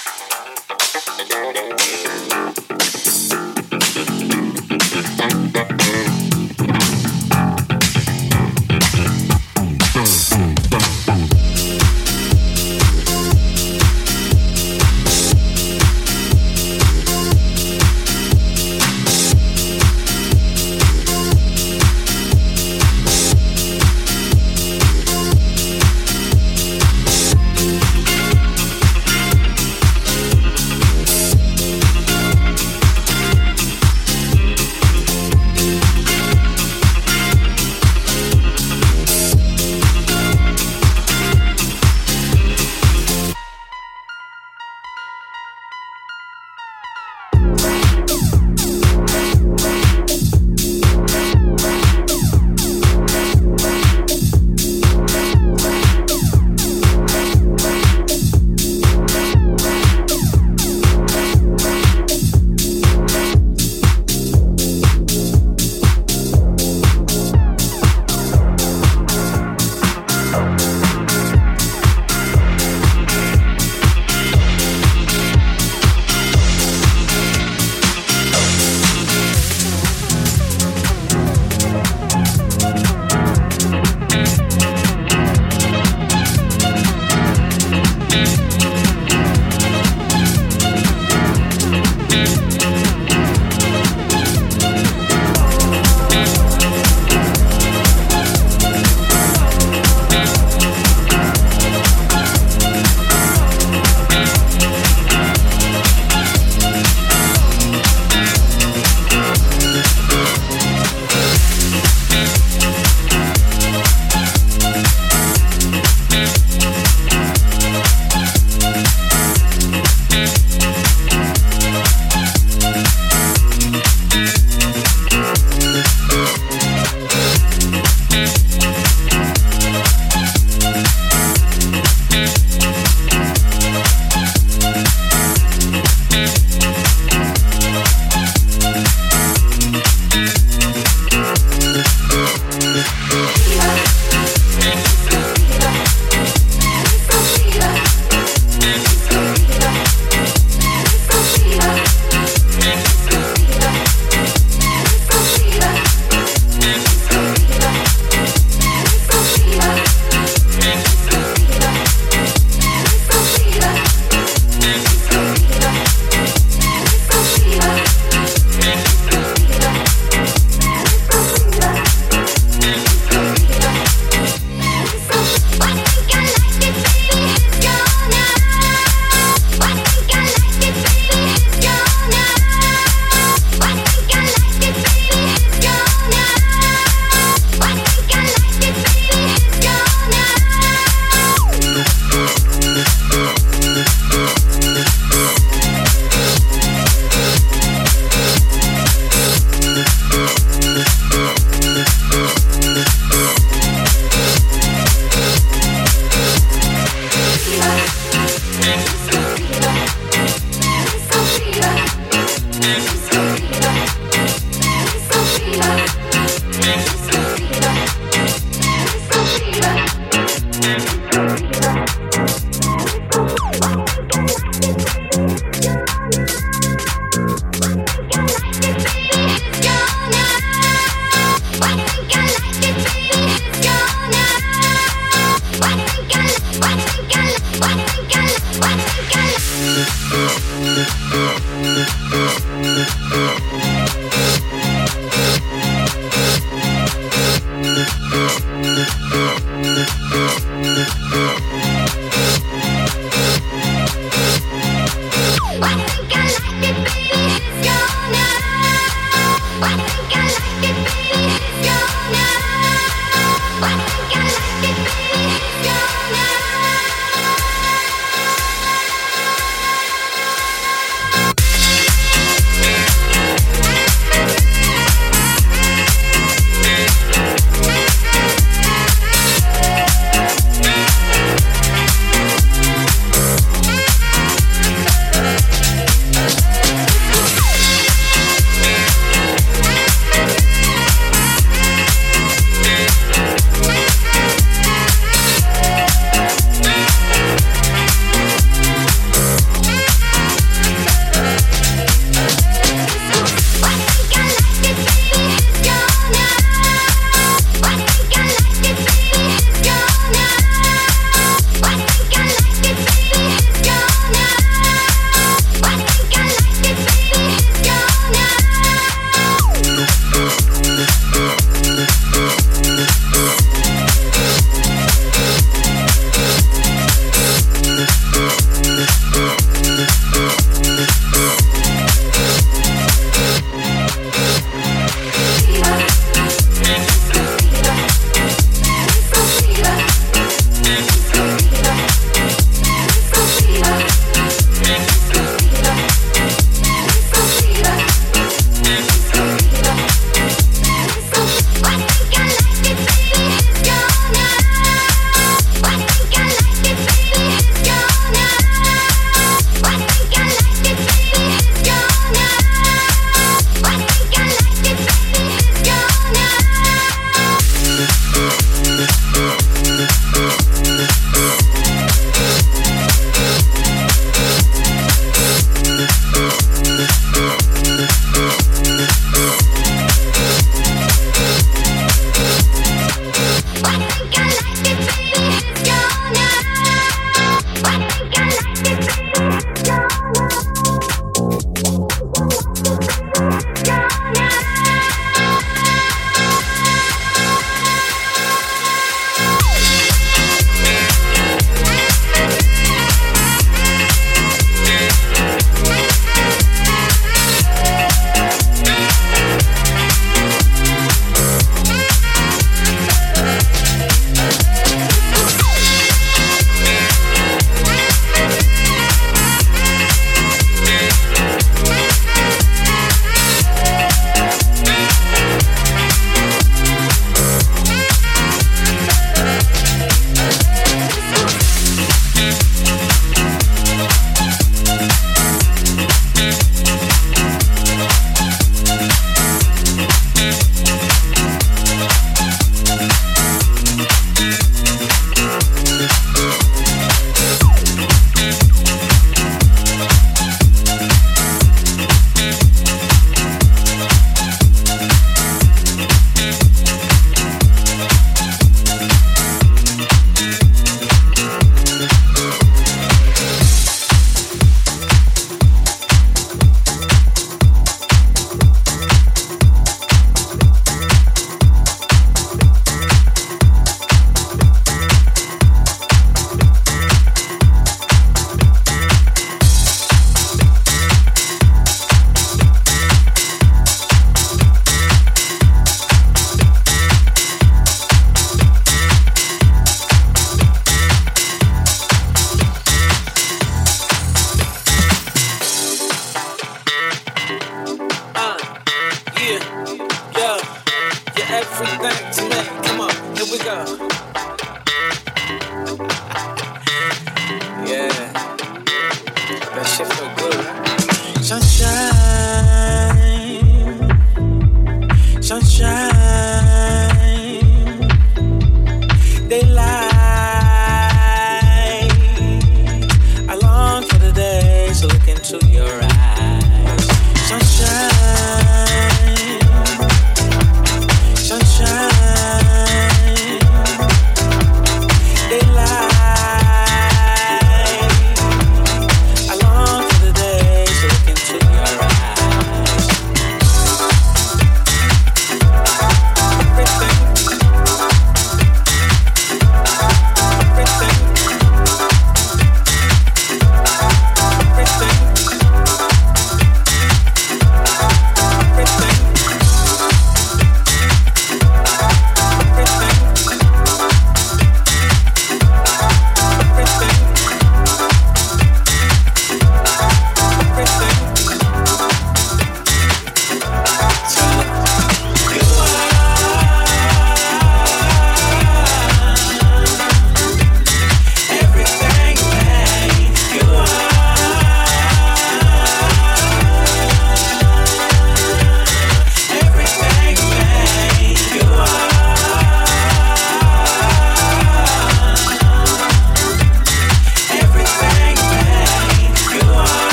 Thank you.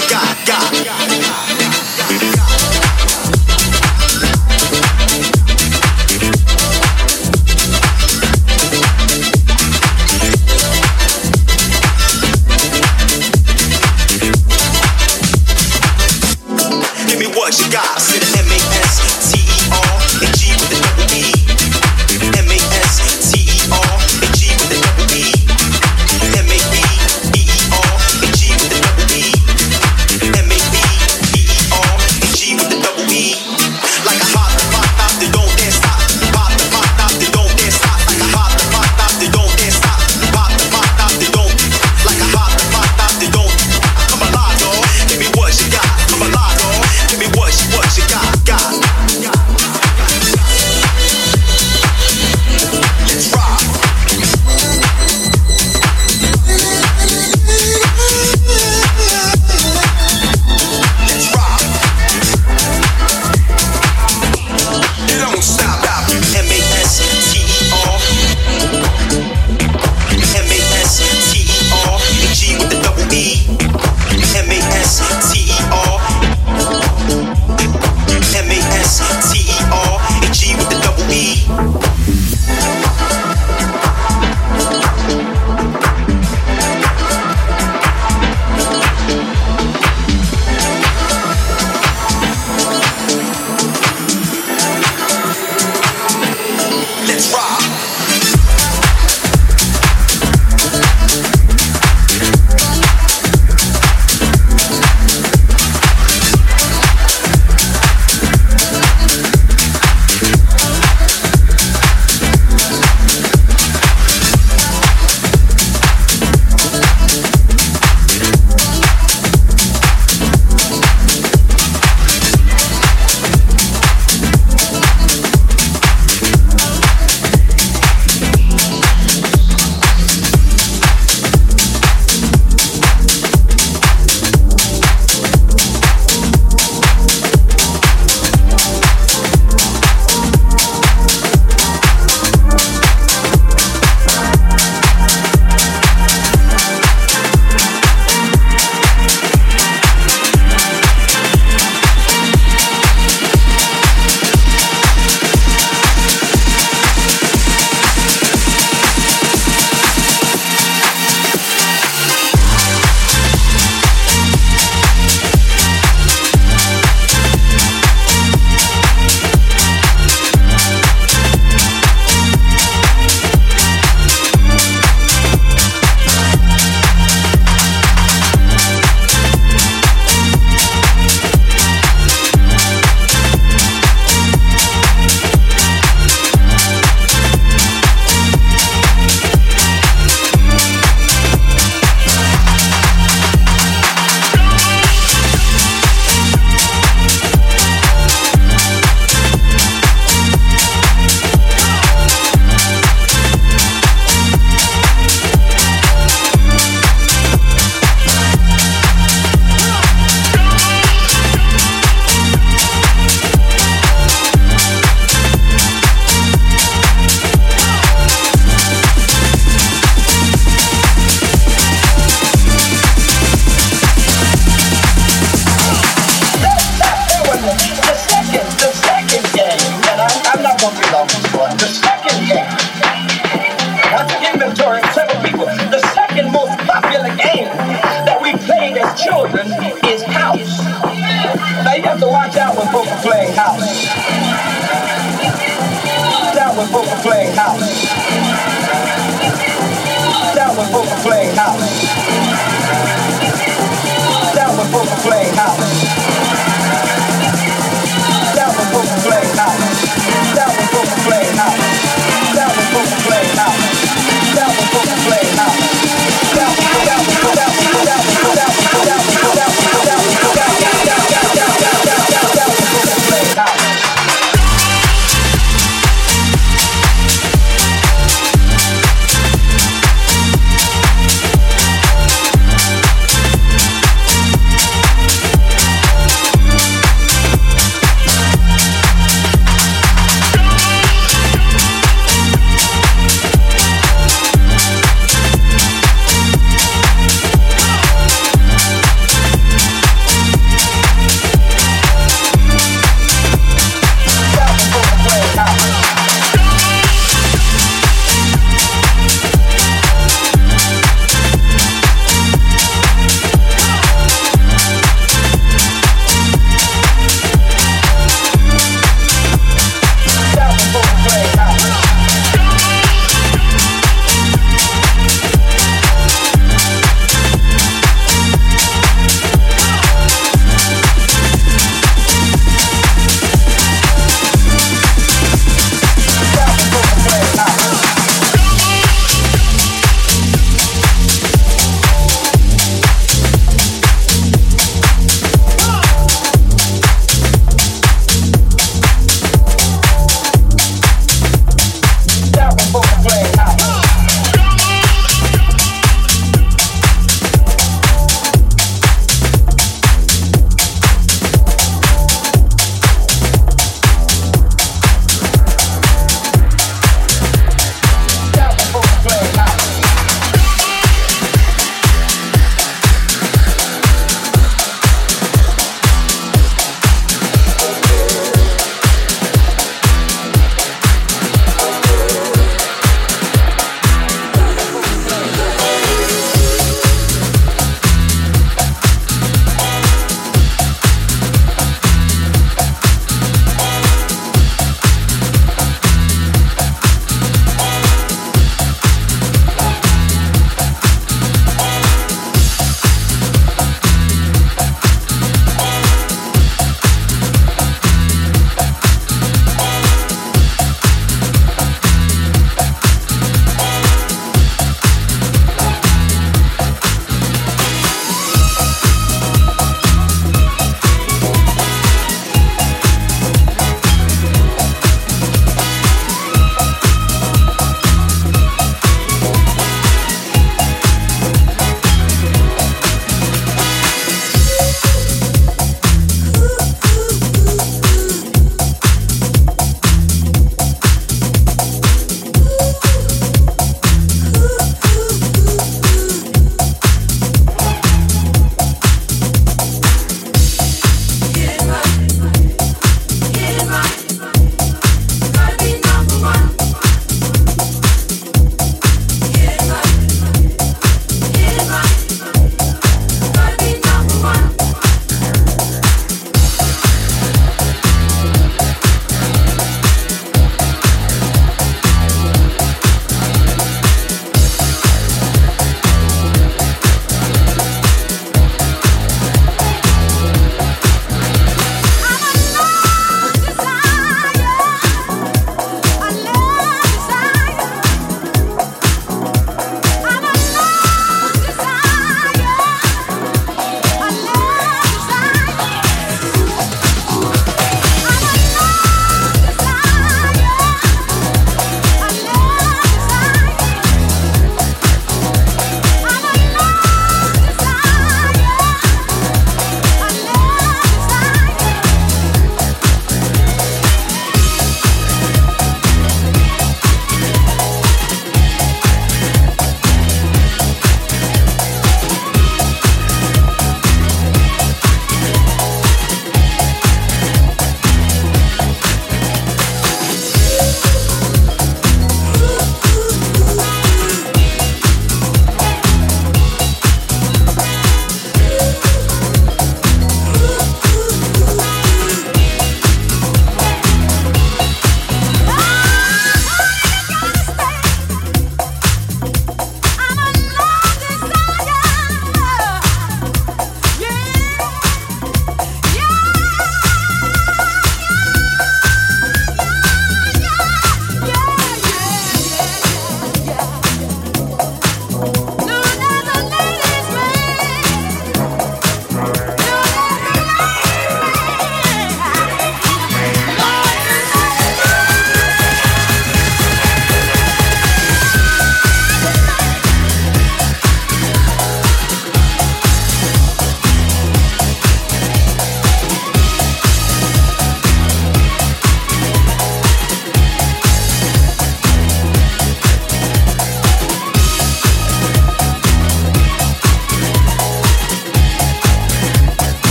you got, got.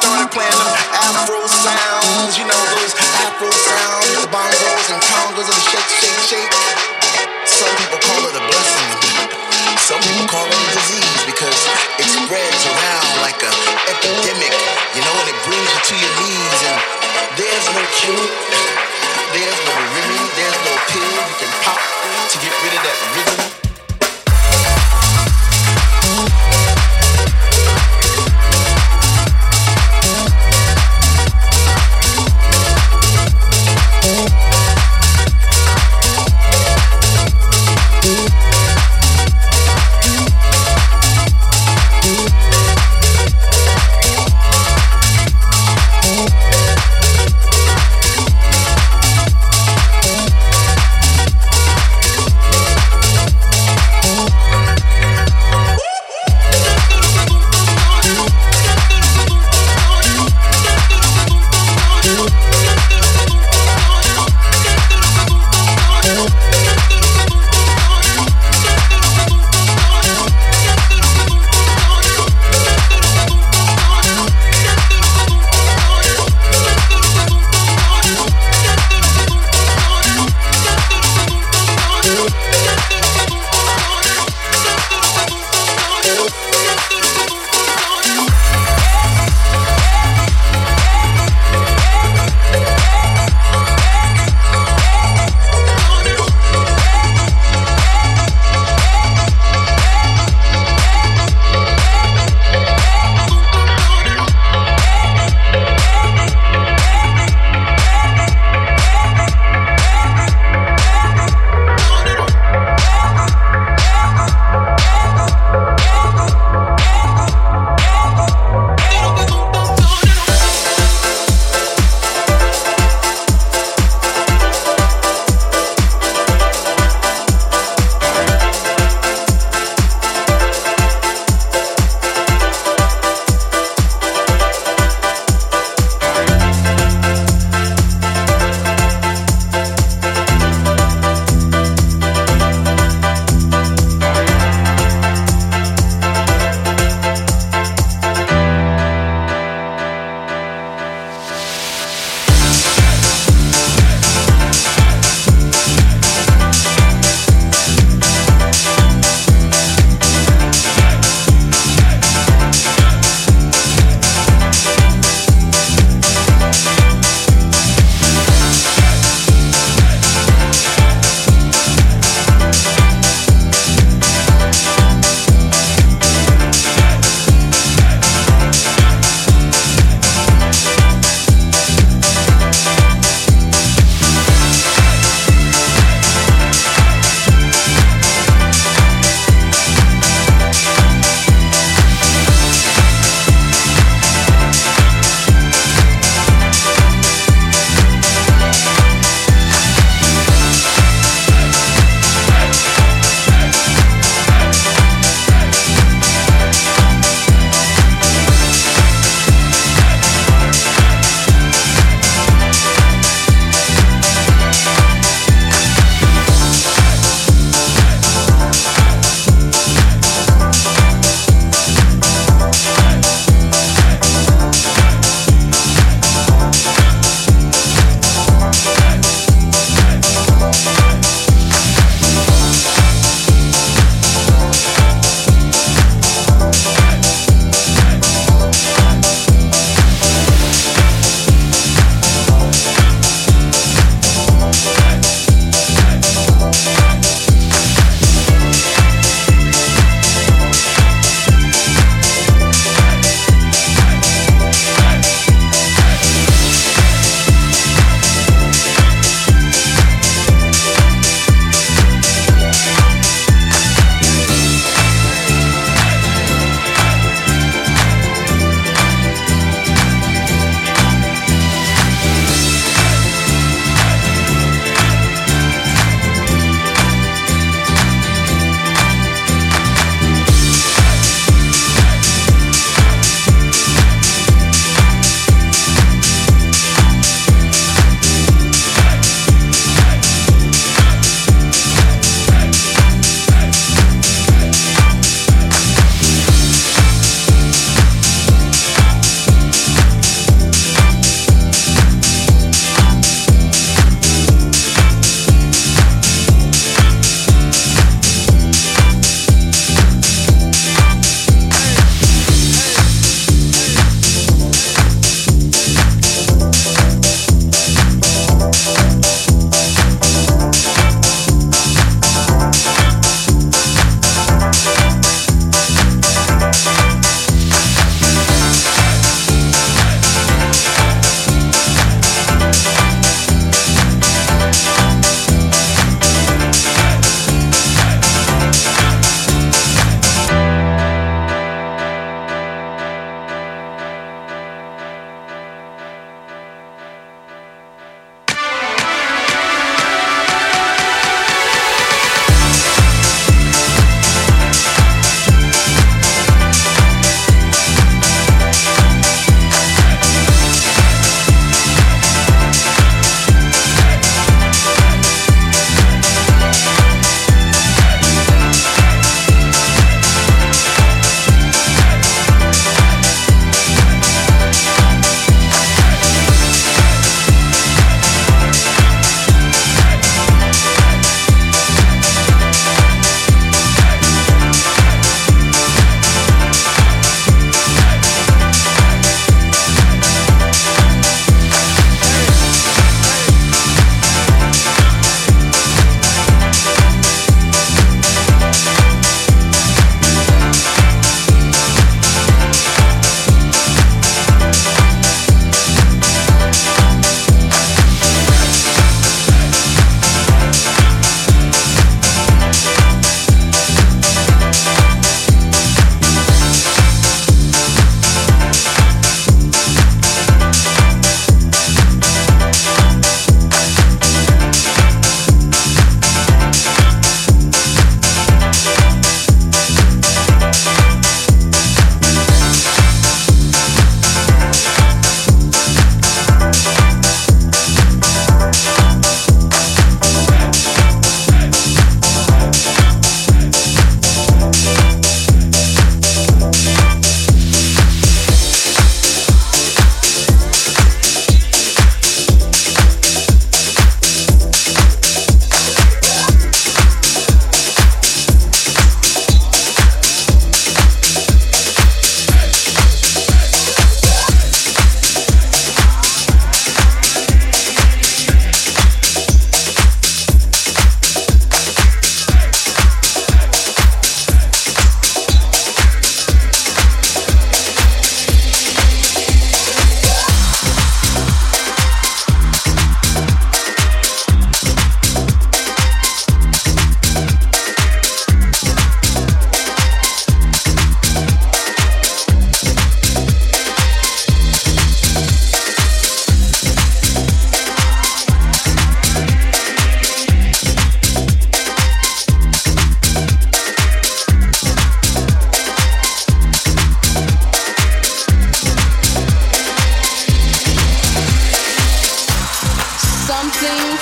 Started playing them Afro sounds. You know those Afro sounds, the bongos and congos and the shake, shake, shake. Some people call it a blessing. Some people call it a disease because it spreads around like a epidemic, you know, and it brings you to your knees. And there's no cure, there's no remedy, there's no pill you can pop to get rid of that rhythm.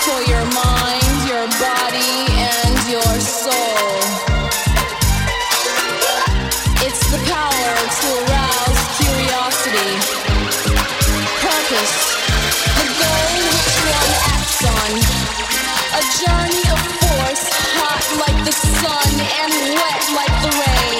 for your mind, your body, and your soul. It's the power to arouse curiosity, purpose, the goal which one acts on, a journey of force hot like the sun and wet like the rain.